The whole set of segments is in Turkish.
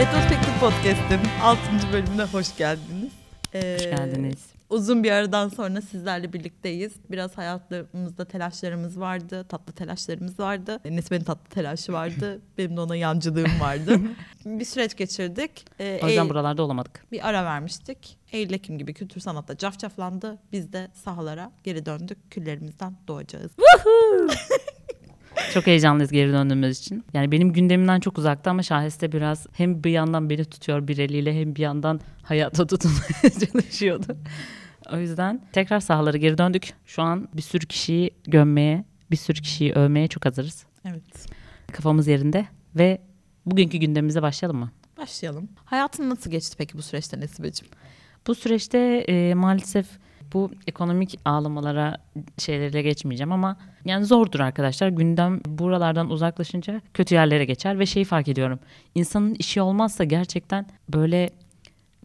Retrospektif Podcast'ın 6. bölümüne hoş geldiniz. Ee, hoş geldiniz. Uzun bir aradan sonra sizlerle birlikteyiz. Biraz hayatlarımızda telaşlarımız vardı, tatlı telaşlarımız vardı. Nisbe'nin tatlı telaşı vardı, benim de ona yancılığım vardı. bir süreç geçirdik. Ee, o yüzden Eylül, buralarda olamadık. Bir ara vermiştik. Eylül-Ekim gibi kültür sanatta cafcaflandı. Biz de sahalara geri döndük. Küllerimizden doğacağız. Çok heyecanlıyız geri döndüğümüz için. Yani benim gündemimden çok uzakta ama Şahiste biraz hem bir yandan beni tutuyor bir eliyle hem bir yandan hayata tutunmaya çalışıyordu. O yüzden tekrar sahalara geri döndük. Şu an bir sürü kişiyi gömmeye, bir sürü kişiyi övmeye çok hazırız. Evet. Kafamız yerinde ve bugünkü gündemimize başlayalım mı? Başlayalım. Hayatın nasıl geçti peki bu süreçte Nesibeciğim? Bu süreçte e, maalesef bu ekonomik ağlamalara şeylerle geçmeyeceğim ama yani zordur arkadaşlar. Gündem buralardan uzaklaşınca kötü yerlere geçer ve şeyi fark ediyorum. İnsanın işi olmazsa gerçekten böyle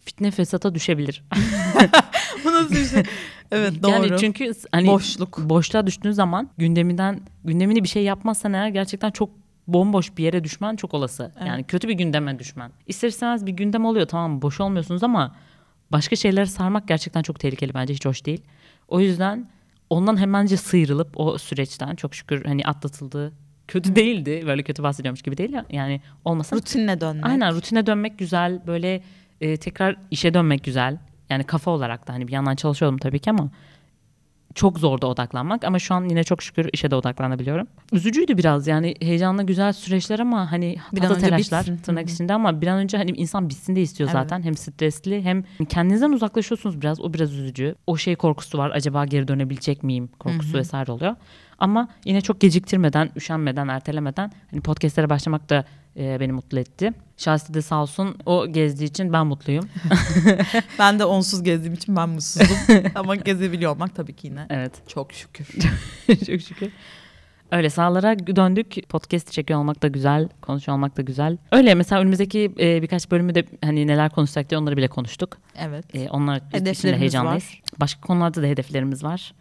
fitne fesata düşebilir. Bu nasıl bir şey? Evet doğru. Yani çünkü hani boşluk boşluğa düştüğün zaman gündeminden gündemini bir şey yapmazsan eğer gerçekten çok bomboş bir yere düşmen çok olası. Evet. Yani kötü bir gündeme düşmen. İster istemez bir gündem oluyor tamam boş olmuyorsunuz ama başka şeylere sarmak gerçekten çok tehlikeli bence hiç hoş değil. O yüzden ondan hemence sıyrılıp o süreçten çok şükür hani atlatıldı. Kötü değildi. Böyle kötü bahsediyormuş gibi değil ya. Yani olmasa rutinine dönmek. Aynen rutine dönmek güzel. Böyle e, tekrar işe dönmek güzel. Yani kafa olarak da hani bir yandan çalışıyordum tabii ki ama çok zordu odaklanmak ama şu an yine çok şükür işe de odaklanabiliyorum. Üzücüydü biraz yani heyecanlı güzel süreçler ama hani bir an telaşlar bitsin. tırnak içinde ama bir an önce hani insan bitsin de istiyor evet. zaten. Hem stresli hem kendinizden uzaklaşıyorsunuz biraz o biraz üzücü. O şey korkusu var acaba geri dönebilecek miyim korkusu Hı-hı. vesaire oluyor. Ama yine çok geciktirmeden, üşenmeden, ertelemeden hani podcastlere başlamak da e, beni mutlu etti. Şahsi de sağ olsun o gezdiği için ben mutluyum. ben de onsuz gezdiğim için ben mutsuzum. Ama gezebiliyor olmak tabii ki yine. Evet. Çok şükür. çok şükür. Öyle sahalara döndük. Podcast çekiyor olmak da güzel, konuşuyor olmak da güzel. Öyle mesela önümüzdeki e, birkaç bölümü de hani neler konuşacak diye onları bile konuştuk. Evet. E, onlar için de heyecanlıyız. Var. Başka konularda da hedeflerimiz var.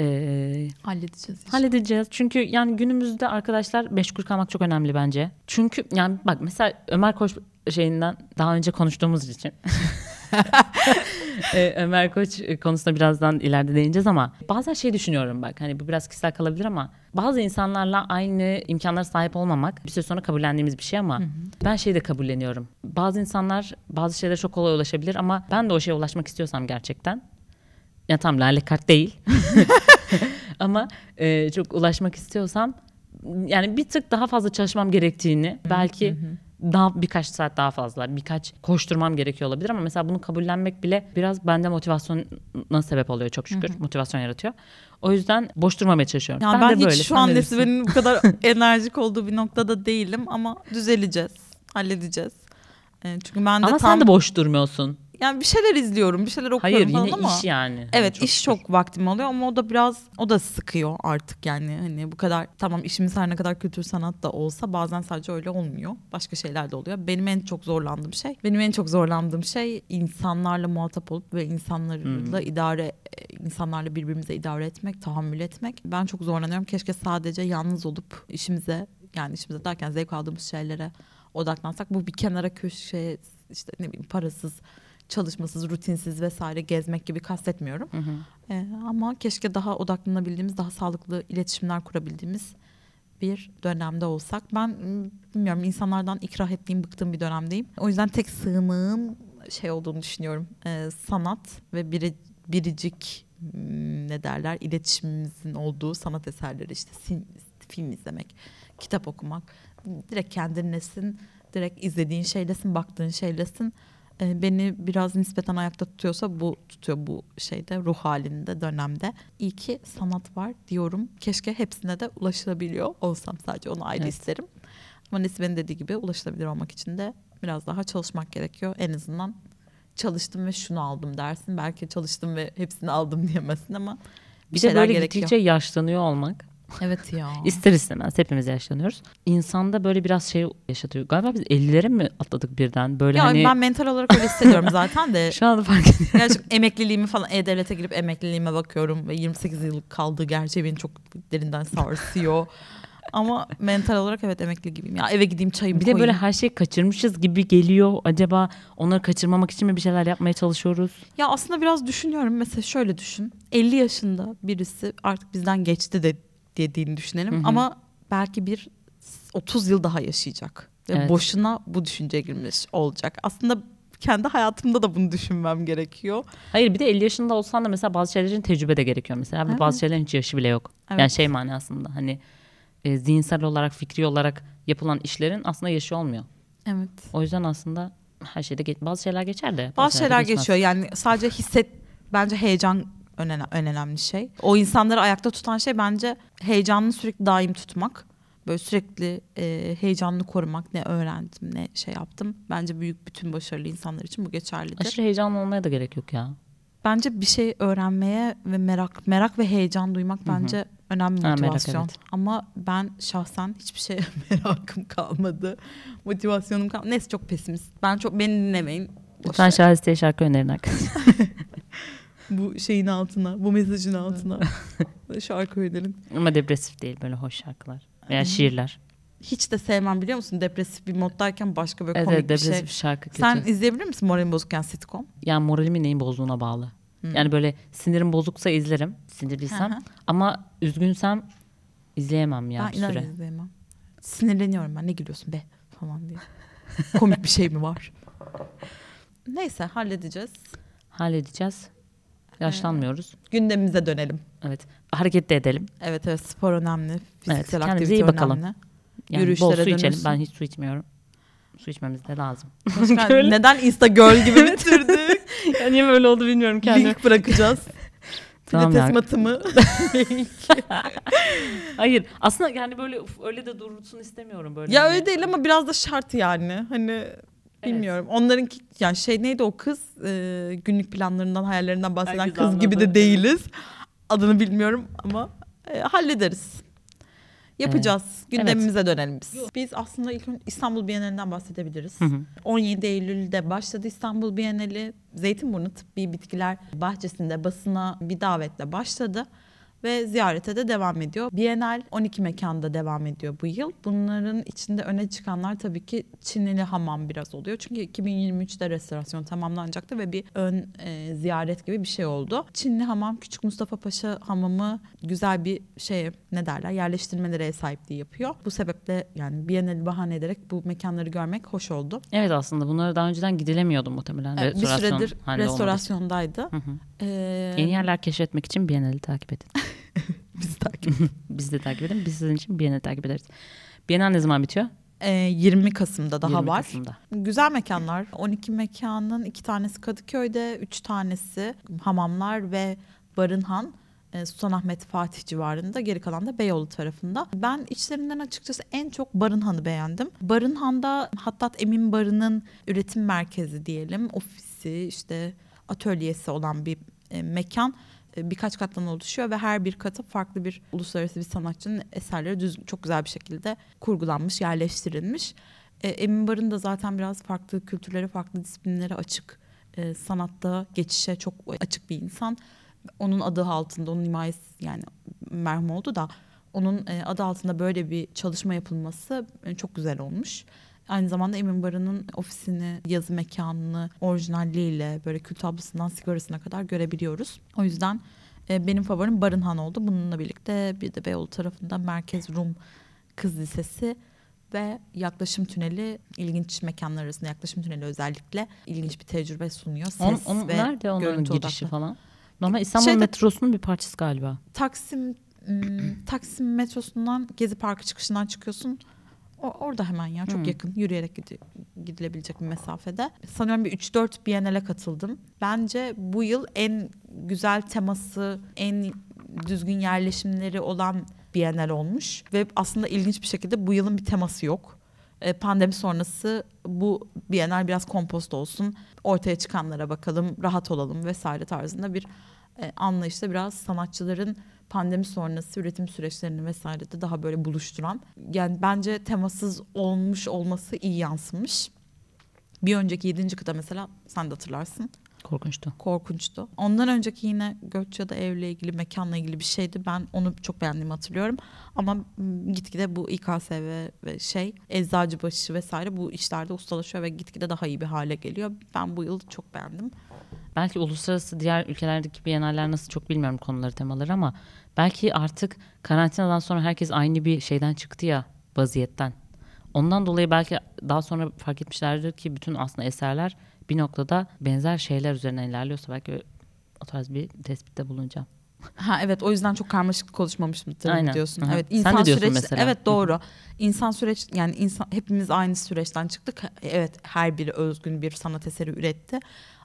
Ee, halledeceğiz. Işte. Halledeceğiz. Çünkü yani günümüzde arkadaşlar meşgul kalmak çok önemli bence. Çünkü yani bak mesela Ömer Koç şeyinden daha önce konuştuğumuz için ee, Ömer Koç konusunda birazdan ileride değineceğiz ama bazen şey düşünüyorum bak hani bu biraz kişisel kalabilir ama bazı insanlarla aynı imkanlara sahip olmamak bir süre sonra kabullendiğimiz bir şey ama hı hı. ben şeyi de kabulleniyorum. Bazı insanlar bazı şeylere çok kolay ulaşabilir ama ben de o şeye ulaşmak istiyorsam gerçekten ya tam lale kart değil. Ama e, çok ulaşmak istiyorsam yani bir tık daha fazla çalışmam gerektiğini belki daha birkaç saat daha fazla birkaç koşturmam gerekiyor olabilir ama mesela bunu kabullenmek bile biraz bende motivasyona sebep oluyor çok şükür. Motivasyon yaratıyor. O yüzden boş durmamaya çalışıyorum. Yani ben, ben de hiç böyle. şu an Nesibe'nin bu kadar enerjik olduğu bir noktada değilim ama düzeleceğiz. Halledeceğiz. E, çünkü ben de ama tam... sen de boş durmuyorsun yani bir şeyler izliyorum, bir şeyler okuyorum Hayır, falan yine ama. iş yani. Evet, çok iş şükür. çok vaktim alıyor ama o da biraz o da sıkıyor artık yani. Hani bu kadar tamam işimiz her ne kadar kültür sanat da olsa bazen sadece öyle olmuyor. Başka şeyler de oluyor. Benim en çok zorlandığım şey, benim en çok zorlandığım şey insanlarla muhatap olup ve insanlarla hmm. idare insanlarla birbirimize idare etmek, tahammül etmek. Ben çok zorlanıyorum. Keşke sadece yalnız olup işimize yani işimize derken zevk aldığımız şeylere odaklansak. Bu bir kenara köşeye işte ne bileyim parasız çalışmasız, rutinsiz vesaire gezmek gibi kastetmiyorum. Hı hı. E, ama keşke daha odaklanabildiğimiz, daha sağlıklı iletişimler kurabildiğimiz bir dönemde olsak. Ben bilmiyorum insanlardan ikrah ettiğim, bıktığım bir dönemdeyim. O yüzden tek sığınığım şey olduğunu düşünüyorum. E, sanat ve biri, biricik ne derler iletişimimizin olduğu sanat eserleri işte film izlemek, kitap okumak. Direkt kendinlesin, direkt izlediğin şeylesin, baktığın şeylesin e, beni biraz nispeten ayakta tutuyorsa bu tutuyor bu şeyde ruh halinde dönemde. İyi ki sanat var diyorum. Keşke hepsine de ulaşılabiliyor olsam sadece onu ayrı evet. isterim. Ama Nesibe'nin dediği gibi ulaşılabilir olmak için de biraz daha çalışmak gerekiyor. En azından çalıştım ve şunu aldım dersin. Belki çalıştım ve hepsini aldım diyemezsin ama bir, bir de böyle gerekiyor. gittikçe yaşlanıyor olmak Evet ya. İster istemez hepimiz yaşlanıyoruz. İnsanda böyle biraz şey yaşatıyor. Galiba biz 50'lere mi atladık birden? Böyle ya hani... ben mental olarak öyle hissediyorum zaten de. Şu anda fark ediyorum. Gerçekten emekliliğimi falan E-Devlet'e girip emekliliğime bakıyorum ve 28 yıllık kaldığı gerçeği beni çok derinden sarsıyor. Ama mental olarak evet emekli gibiyim. Ya eve gideyim çayımı Bir de koyayım. böyle her şeyi kaçırmışız gibi geliyor. Acaba onları kaçırmamak için mi bir şeyler yapmaya çalışıyoruz? Ya aslında biraz düşünüyorum. Mesela şöyle düşün. 50 yaşında birisi artık bizden geçti de dediğini düşünelim. Hı hı. Ama belki bir 30 yıl daha yaşayacak. Ve Evet. boşuna bu düşünceye girmiş olacak. Aslında kendi hayatımda da bunu düşünmem gerekiyor. Hayır bir de 50 yaşında olsan da mesela bazı şeylerin tecrübe de gerekiyor mesela. Ve Evet. bazı şeylerin hiç yaşı bile yok. Yani Evet. şey manasında hani e, zihinsel olarak, fikri olarak yapılan işlerin aslında yaşı olmuyor. Evet. O yüzden aslında her şeyde geç, bazı şeyler geçer de. Bazı şeyler geçmez. geçiyor. Yani sadece hisset bence heyecan önemli, en önemli şey. O insanları ayakta tutan şey bence heyecanını sürekli daim tutmak. Böyle sürekli e, heyecanını korumak. Ne öğrendim ne şey yaptım. Bence büyük bütün başarılı insanlar için bu geçerlidir. Aşırı heyecanlı olmaya da gerek yok ya. Bence bir şey öğrenmeye ve merak merak ve heyecan duymak bence önemli Ha, merak, motivasyon. evet. Ama ben şahsen hiçbir şeye merakım kalmadı. Motivasyonum kalmadı. Neyse çok pesimist. Ben çok beni dinlemeyin. Boş Lütfen. Şahisiye'ye şarkı önerin arkadaşlar. bu şeyin altına, bu mesajın altına şarkı önerin. Ama depresif değil böyle hoş şarkılar. Veya şiirler. Hiç de sevmem biliyor musun? Depresif bir moddayken başka böyle Evet, komik evet bir depresif şey. şarkı kötü. Sen izleyebilir misin moralin bozukken sitcom? Yani moralimin neyin bozduğuna bağlı. Yani böyle sinirim bozuksa izlerim. Sinirliysem. Hı hı. Ama üzgünsem izleyemem ya ben bir inan süre. izleyemem. Sinirleniyorum ben ne gülüyorsun be falan diye. komik bir şey mi var? Neyse halledeceğiz. Halledeceğiz. Yaşlanmıyoruz. Gündemimize dönelim. Evet. Hareket de edelim. Evet evet spor önemli. Fiziksel kendimize aktivite iyi bakalım. önemli. Yani Yürüyüşlere bol su içelim. dönüyorsun. Ben hiç su içmiyorum. Su içmemiz de lazım. Böyle. neden Insta Girl gibi bitirdik? ya niye böyle oldu bilmiyorum kendime. Link bırakacağız. Tamam Pilates matımı. Hayır. Aslında yani böyle uf, öyle de durursun istemiyorum böyle. ya hani. öyle değil ama biraz da şart yani. Hani bilmiyorum. Onlarınki yani şey neydi o kız? Ee, günlük planlarından, hayallerinden bahseden Herkes kız gibi anladı. de değiliz. Adını bilmiyorum ama e, hallederiz. Yapacağız. Gündemimize dönelim biz. Biz aslında ilk önce İstanbul Bienalinden bahsedebiliriz. Hı hı. 17 Eylül'de başladı İstanbul Bienali. Zeytinburnu Tıbbi Bitkiler Bahçesi'nde basına bir davetle başladı ve ziyarete de devam ediyor. Bienal 12 mekanda devam ediyor bu yıl. Bunların içinde öne çıkanlar tabii ki Çinili Hamam biraz oluyor. Çünkü 2023'te restorasyon tamamlanacaktı ve bir ön e, ziyaret gibi bir şey oldu. Çinli Hamam Küçük Mustafa Paşa Hamamı güzel bir şey ne derler yerleştirmelere ev sahipliği yapıyor. Bu sebeple yani Bienali bahane ederek bu mekanları görmek hoş oldu. Evet aslında bunlara daha önceden gidilemiyordu muhtemelen. Evet, bir süredir restorasyondaydı. Hı hı. Ee, Yeni yerler keşfetmek için Biennale'i takip edin. bizi takip Biz de takip edin. Biz sizin için Biennale takip ederiz. Biennale ne zaman bitiyor? Ee, 20 Kasım'da daha 20 var. Kasım'da. Güzel mekanlar. 12 mekanın iki tanesi Kadıköy'de, üç tanesi hamamlar ve Barınhan. e, Sultanahmet Fatih civarında geri kalan da Beyoğlu tarafında. Ben içlerinden açıkçası en çok Barınhan'ı beğendim. Barınhan'da Hattat Emin Barı'nın üretim merkezi diyelim, ofisi işte atölyesi olan bir e, mekan E, birkaç kattan oluşuyor ve her bir katı farklı bir uluslararası bir sanatçının eserleri düz, çok güzel bir şekilde kurgulanmış, yerleştirilmiş. E, Emin Barın da zaten biraz farklı kültürlere, farklı disiplinlere açık, e, sanatta geçişe çok açık bir insan. Onun adı altında, onun himayesi yani merhum oldu da onun e, adı altında böyle bir çalışma yapılması e, çok güzel olmuş. Aynı zamanda Emin Barı'nın ofisini, yazı mekanını orijinalliğiyle böyle kült tablosundan sigarasına kadar görebiliyoruz. O yüzden e, benim favorim Barınhan oldu. Bununla birlikte bir de Beyoğlu tarafında Merkez Rum Kız Lisesi ve yaklaşım tüneli ilginç mekanlar arasında yaklaşım tüneli özellikle ilginç bir tecrübe sunuyor. Ses On, on, ve nerede onların girişi odaklı. falan? Normal İstanbul Şeyde- metrosunun bir parçası galiba. Taksim Taksim metrosundan Gezi Parkı çıkışından çıkıyorsun. O, orada hemen ya çok Hmm. yakın yürüyerek gidi- gidilebilecek bir mesafede. Sanıyorum bir 3-4 Biennale katıldım. Bence bu yıl en güzel teması, en düzgün yerleşimleri olan Biennale olmuş. Ve aslında ilginç bir şekilde bu yılın bir teması yok. E, Pandemi sonrası bu Biennale biraz kompost olsun. Ortaya çıkanlara bakalım, rahat olalım vesaire tarzında bir e, anlayışta biraz sanatçıların pandemi sonrası üretim süreçlerini vesaire de daha böyle buluşturan. Yani bence temasız olmuş olması iyi yansımış. Bir önceki yedinci kıta mesela sen de hatırlarsın. Korkunçtu. korkunçtu. Ondan önceki yine göç ya da evle ilgili mekanla ilgili bir şeydi. Ben onu çok beğendiğimi hatırlıyorum. Ama gitgide bu İKSV ve şey Eczacıbaşı vesaire bu işlerde ustalaşıyor ve gitgide daha iyi bir hale geliyor. Ben bu yıl çok beğendim. Belki uluslararası diğer ülkelerdeki biyenaller nasıl çok bilmiyorum konuları temaları ama belki artık karantinadan sonra herkes aynı bir şeyden çıktı ya vaziyetten. Ondan dolayı belki daha sonra fark etmişlerdir ki bütün aslında eserler bir noktada benzer şeyler üzerine ilerliyorsa belki o tarz bir tespitte bulunacağım. Ha evet o yüzden çok karmaşık konuşmamıştır Aynen. diyorsun. Hı hı. Evet Sen insan de diyorsun süreç mesela. evet doğru. İnsan süreç yani insan hepimiz aynı süreçten çıktık. Evet her biri özgün bir sanat eseri üretti.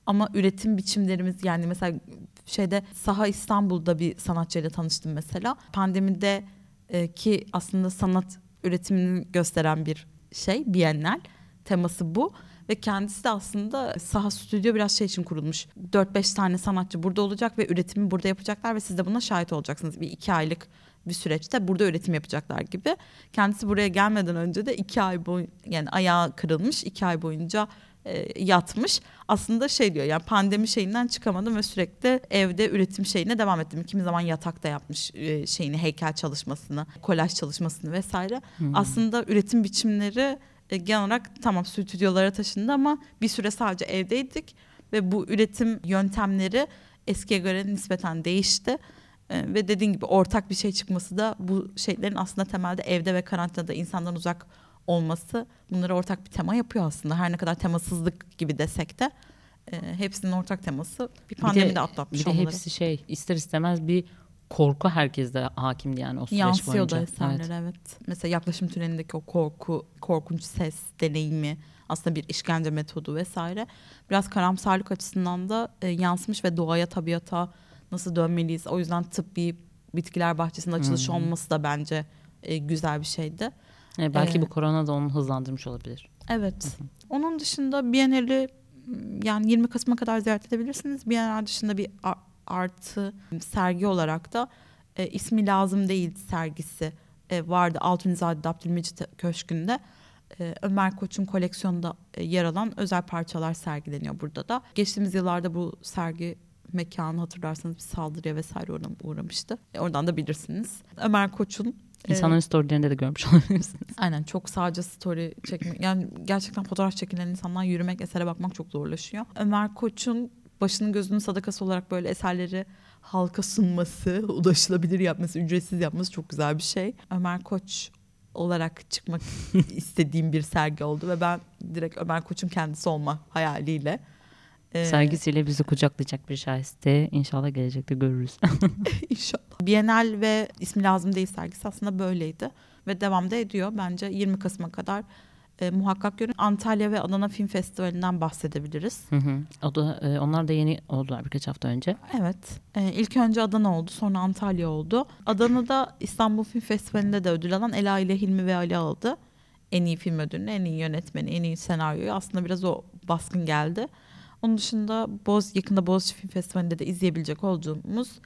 Ama üretim biçimlerimiz yani mesela şeyde Saha İstanbul'da bir sanatçıyla tanıştım mesela. Pandemide e, ki aslında sanat üretimini gösteren bir şey Biennale teması bu. Ve kendisi de aslında saha stüdyo biraz şey için kurulmuş. 4-5 tane sanatçı burada olacak ve üretimi burada yapacaklar ve siz de buna şahit olacaksınız. Bir iki aylık bir süreçte burada üretim yapacaklar gibi. Kendisi buraya gelmeden önce de iki ay boy yani ayağı kırılmış iki ay boyunca e, yatmış. Aslında şey diyor yani pandemi şeyinden çıkamadım ve sürekli evde üretim şeyine devam ettim. Kimi zaman yatakta yapmış e, şeyini heykel çalışmasını, kolaj çalışmasını vesaire. Aslında üretim biçimleri e, genel olarak tamam stüdyolara taşındı ama bir süre sadece evdeydik ve bu üretim yöntemleri eskiye göre nispeten değişti. E, ve dediğin gibi ortak bir şey çıkması da bu şeylerin aslında temelde evde ve karantinada insandan uzak olması bunları ortak bir tema yapıyor aslında. Her ne kadar temasızlık gibi desek de e, hepsinin ortak teması bir pandemi de, atlatmış bir de onları. hepsi şey ister istemez bir korku herkeste hakimdi yani o süreç Yansıyor boyunca. da eserlere evet. Mesela yaklaşım tünelindeki o korku, korkunç ses deneyimi aslında bir işkence metodu vesaire. Biraz karamsarlık açısından da e, yansımış ve doğaya, tabiata nasıl dönmeliyiz. O yüzden tıbbi bitkiler bahçesinin açılış olması da bence e, güzel bir şeydi. E, belki Ee, bu korona da onu hızlandırmış olabilir. Evet. Onun dışında Biennale'i m, yani 20 Kasım'a kadar ziyaret edebilirsiniz. Biennale dışında bir artı sergi olarak da e, ismi lazım değil sergisi e, vardı Altunizade Abdülmecit Köşkü'nde. E, Ömer Koç'un koleksiyonunda e, yer alan özel parçalar sergileniyor burada da. Geçtiğimiz yıllarda bu sergi mekanı hatırlarsanız bir saldırıya vesaire uğram- uğramıştı. E, oradan da bilirsiniz. Ömer Koç'un İnsanların storylerinde de görmüş olabilirsiniz. Aynen çok sadece story çekmek yani gerçekten fotoğraf çekilen insanlar yürümek esere bakmak çok zorlaşıyor. Ömer Koç'un başının gözünün sadakası olarak böyle eserleri halka sunması, ulaşılabilir yapması, ücretsiz yapması çok güzel bir şey. Ömer Koç olarak çıkmak istediğim bir sergi oldu ve ben direkt Ömer Koç'un kendisi olma hayaliyle. E, Sergisiyle bizi kucaklayacak bir şahiste inşallah gelecekte görürüz. İnşallah. Bienal ve ismi lazım değil sergisi aslında böyleydi ve devam da ediyor. Bence 20 Kasım'a kadar e, muhakkak görün. Antalya ve Adana Film Festivali'nden bahsedebiliriz. Hı hı. o da e, onlar da yeni oldular birkaç hafta önce. Evet. E, ilk önce Adana oldu, sonra Antalya oldu. Adana'da İstanbul Film Festivali'nde de ödül alan Ela ile Hilmi ve Ali aldı. En iyi film ödülünü, en iyi yönetmeni, en iyi senaryoyu. Aslında biraz o baskın geldi. Onun dışında Boz yakında Boğaziçi Film Festivali'nde de izleyebilecek olduğumuz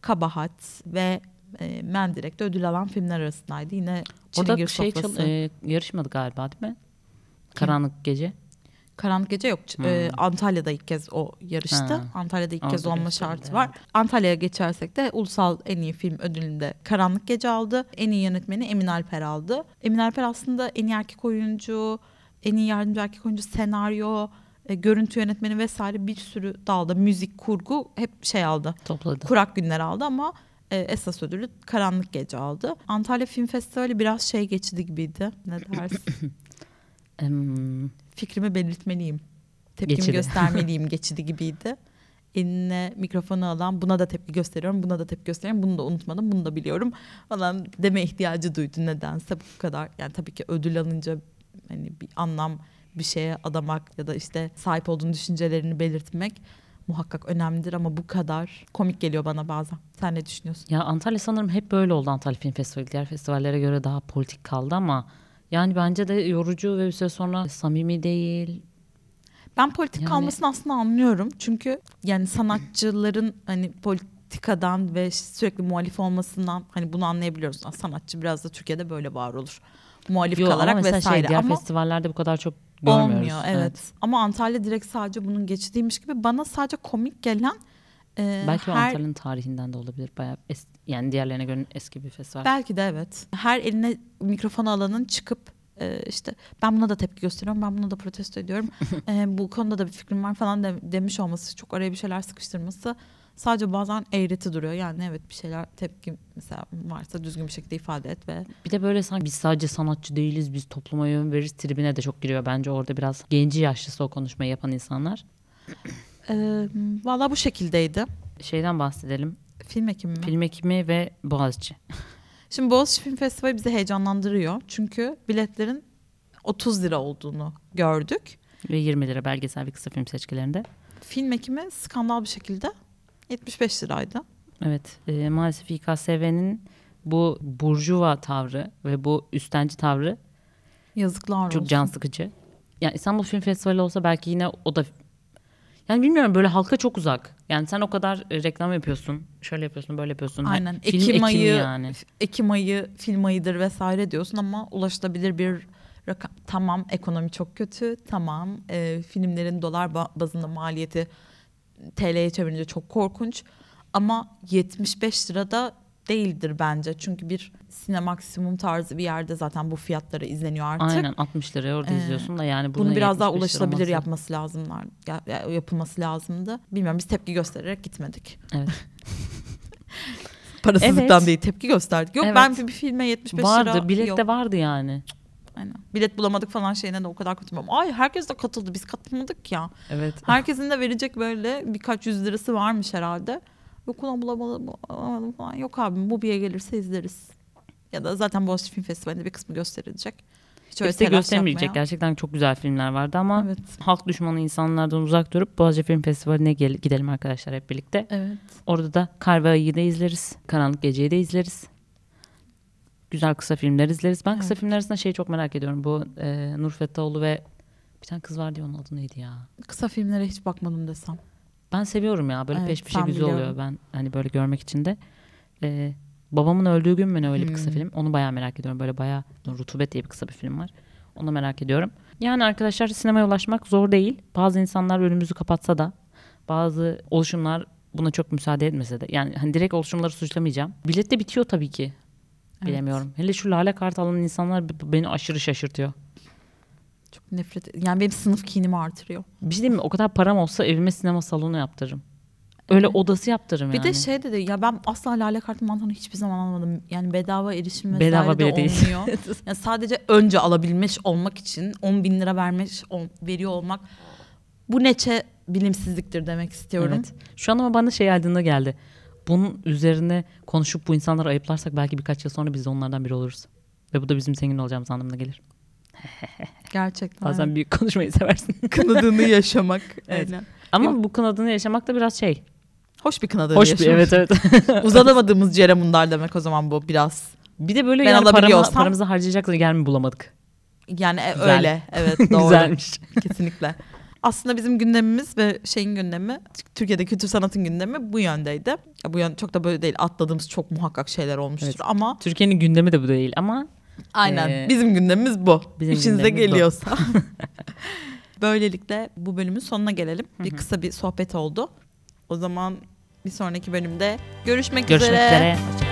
Kabahat ve e, Mendirek'te ödül alan filmler arasındaydı. Yine Orada şey çal- e, yarışmadı galiba değil mi? Karanlık Gece. Karanlık Gece yok. Hmm. E, Antalya'da ilk kez o yarıştı. Ha. Antalya'da ilk Orada kez olma şartı var. Antalya'ya geçersek de ulusal en iyi film ödülünde Karanlık Gece aldı. En iyi yönetmeni Emin Alper aldı. Emin Alper aslında en iyi erkek oyuncu, en iyi yardımcı erkek oyuncu, senaryo, e, görüntü yönetmeni vesaire bir sürü dalda müzik, kurgu hep şey aldı. Topladı. Kurak Günler aldı ama e, esas ödülü Karanlık Gece aldı. Antalya Film Festivali biraz şey geçti gibiydi. Ne dersin? Fikrimi belirtmeliyim. Tepkimi Geçidi. göstermeliyim geçidi gibiydi. Eline mikrofonu alan buna da tepki gösteriyorum, buna da tepki gösteriyorum, bunu da unutmadım, bunu da biliyorum falan deme ihtiyacı duydu nedense bu kadar. Yani tabii ki ödül alınca hani bir anlam bir şeye adamak ya da işte sahip olduğun düşüncelerini belirtmek muhakkak önemlidir ama bu kadar komik geliyor bana bazen. Sen ne düşünüyorsun? Ya Antalya sanırım hep böyle oldu Antalya Film Festivali. Diğer festivallere göre daha politik kaldı ama yani bence de yorucu ve bir süre sonra samimi değil. Ben politik Yani- kalmasını aslında anlıyorum. Çünkü yani sanatçıların hani politik politikadan ve sürekli muhalif olmasından hani bunu anlayabiliyoruz. Sanatçı biraz da Türkiye'de böyle var olur. Muhalif Yo, ama kalarak mesela vesaire şey diğer ama festivallerde bu kadar çok görmüyoruz. olmuyor evet. Ama Antalya direkt sadece bunun geçidiymiş gibi bana sadece komik gelen e, Belki her Antalya'nın tarihinden de olabilir. Bayağı es- yani diğerlerine göre eski bir festival. belki de evet. Her eline mikrofon alanın çıkıp e, işte ben buna da tepki gösteriyorum, ben buna da protesto ediyorum. E, bu konuda da bir fikrim var falan de- demiş olması, çok araya bir şeyler sıkıştırması sadece bazen eğreti duruyor. Yani evet bir şeyler tepki mesela varsa düzgün bir şekilde ifade et ve Bir de böyle sanki biz sadece sanatçı değiliz, biz topluma yön veririz tribine de çok giriyor bence orada biraz genci yaşlısı o konuşmayı yapan insanlar. e, valla bu şekildeydi. Şeyden bahsedelim. Film ekimi mi? Film ekimi ve Boğaziçi. Şimdi Boğaziçi Film Festivali bizi heyecanlandırıyor. Çünkü biletlerin 30 lira olduğunu gördük. Ve 20 lira belgesel ve kısa film seçkilerinde. Film ekimi skandal bir şekilde 75 liraydı. Evet e, maalesef İKSV'nin bu burjuva tavrı ve bu üstenci tavrı Yazıklar çok olsun. can sıkıcı. Yani İstanbul Film Festivali olsa belki yine o da yani bilmiyorum böyle halka çok uzak. Yani sen o kadar e, reklam yapıyorsun, şöyle yapıyorsun, böyle yapıyorsun. Aynen. Ha, film Ekim ayı, yani. Ekim ayı film ayıdır vesaire diyorsun ama ulaşılabilir bir rakam. Tamam ekonomi çok kötü. Tamam e, filmlerin dolar ba- bazında maliyeti TL'ye çevirince çok korkunç. Ama 75 lirada değildir bence. Çünkü bir sinemaksimum tarzı bir yerde zaten bu fiyatlara izleniyor artık. Aynen 60 liraya orada Ee, izliyorsun da yani Bunu biraz daha 75 lira ulaşılabilir yapması lazımlar. Ya, ya- yapılması lazımdı. Bilmiyorum biz tepki göstererek gitmedik. Evet. Parasızlıktan Evet. değil tepki gösterdik. Yok Evet. ben bir, bir filme 75 vardı, lira bilet yok. de vardı yani. Aynen. Bilet bulamadık falan şeyine de o kadar katılmıyorum. Ay herkes de katıldı biz katılmadık ya. Evet. Herkesin de verecek böyle birkaç yüz lirası varmış herhalde. Yok ulan bulamadım, bulamadım falan. Yok abi Mubi'ye gelirse izleriz. Ya da zaten Boğaziçi Film Festivali'nde bir kısmı gösterilecek. Hiç öyle Hepsi göstermeyecek. yapmaya. Gerçekten çok güzel filmler vardı ama Evet. halk düşmanı insanlardan uzak durup Boğaziçi Film Festivali'ne gel- gidelim arkadaşlar hep birlikte. Evet. Orada da Kar ve Ayı'yı da izleriz. Karanlık Gece'yi de izleriz. Güzel kısa filmler izleriz. Ben kısa Evet. filmler arasında şeyi çok merak ediyorum. Bu e, Nur Fettaoğlu ve bir tane kız vardı onun adı neydi ya? Kısa filmlere hiç bakmadım desem. Ben seviyorum ya. Böyle Evet, peş peşe güzel biliyorum. oluyor. Ben hani böyle görmek için de. E, Babamın Öldüğü Gün mü ne öyle bir kısa Hmm. film. Onu bayağı merak ediyorum. Böyle bayağı Rutubet diye bir kısa bir film var. Onu merak ediyorum. Yani arkadaşlar sinemaya ulaşmak zor değil. Bazı insanlar önümüzü kapatsa da bazı oluşumlar buna çok müsaade etmese de. Yani hani direkt oluşumları suçlamayacağım. Bilet de bitiyor tabii ki. Evet. Bilemiyorum. Hele şu lale kart alan insanlar beni aşırı şaşırtıyor. Çok nefret Yani benim sınıf kinimi artırıyor. Bir şey diyeyim mi? O kadar param olsa evime sinema salonu yaptırırım. Öyle Evet. odası yaptırırım Bir yani. de şey dedi ya ben asla lale kartı mantığını hiçbir zaman almadım. Yani bedava erişim vesaire Bedava de olmuyor. yani sadece önce alabilmiş olmak için 10 bin lira vermiş veriyor olmak bu neçe bilimsizliktir demek istiyorum. Evet. Şu an ama bana şey aydınlığı geldi. Bunun üzerine konuşup bu insanları ayıplarsak belki birkaç yıl sonra biz de onlardan biri oluruz. Ve bu da bizim zengin olacağımız anlamına gelir. Gerçekten. Bazen büyük konuşmayı seversin. kınadığını yaşamak. Evet. Aynen. Ama bu kınadığını yaşamak da biraz şey. Hoş bir kınadığını Hoş bir yaşamak. evet evet. Uzanamadığımız ceremundar demek o zaman bu biraz. Bir de böyle Ben yani paramı, paramızı harcayacak yer mi bulamadık. Yani e, Güzel. öyle. Evet doğru. Güzelmiş. Kesinlikle. Aslında bizim gündemimiz ve şeyin gündemi, Türkiye'de kültür sanatın gündemi bu yöndeydi. Ya bu yön çok da böyle değil. Atladığımız çok muhakkak şeyler olmuştur Evet. ama Türkiye'nin gündemi de bu değil ama aynen Ee, bizim gündemimiz bu. bizim İşinize gündemimiz geliyorsa. Böylelikle bu bölümün sonuna gelelim. Bir kısa bir sohbet oldu. O zaman bir sonraki bölümde görüşmek, görüşmek üzere. üzere.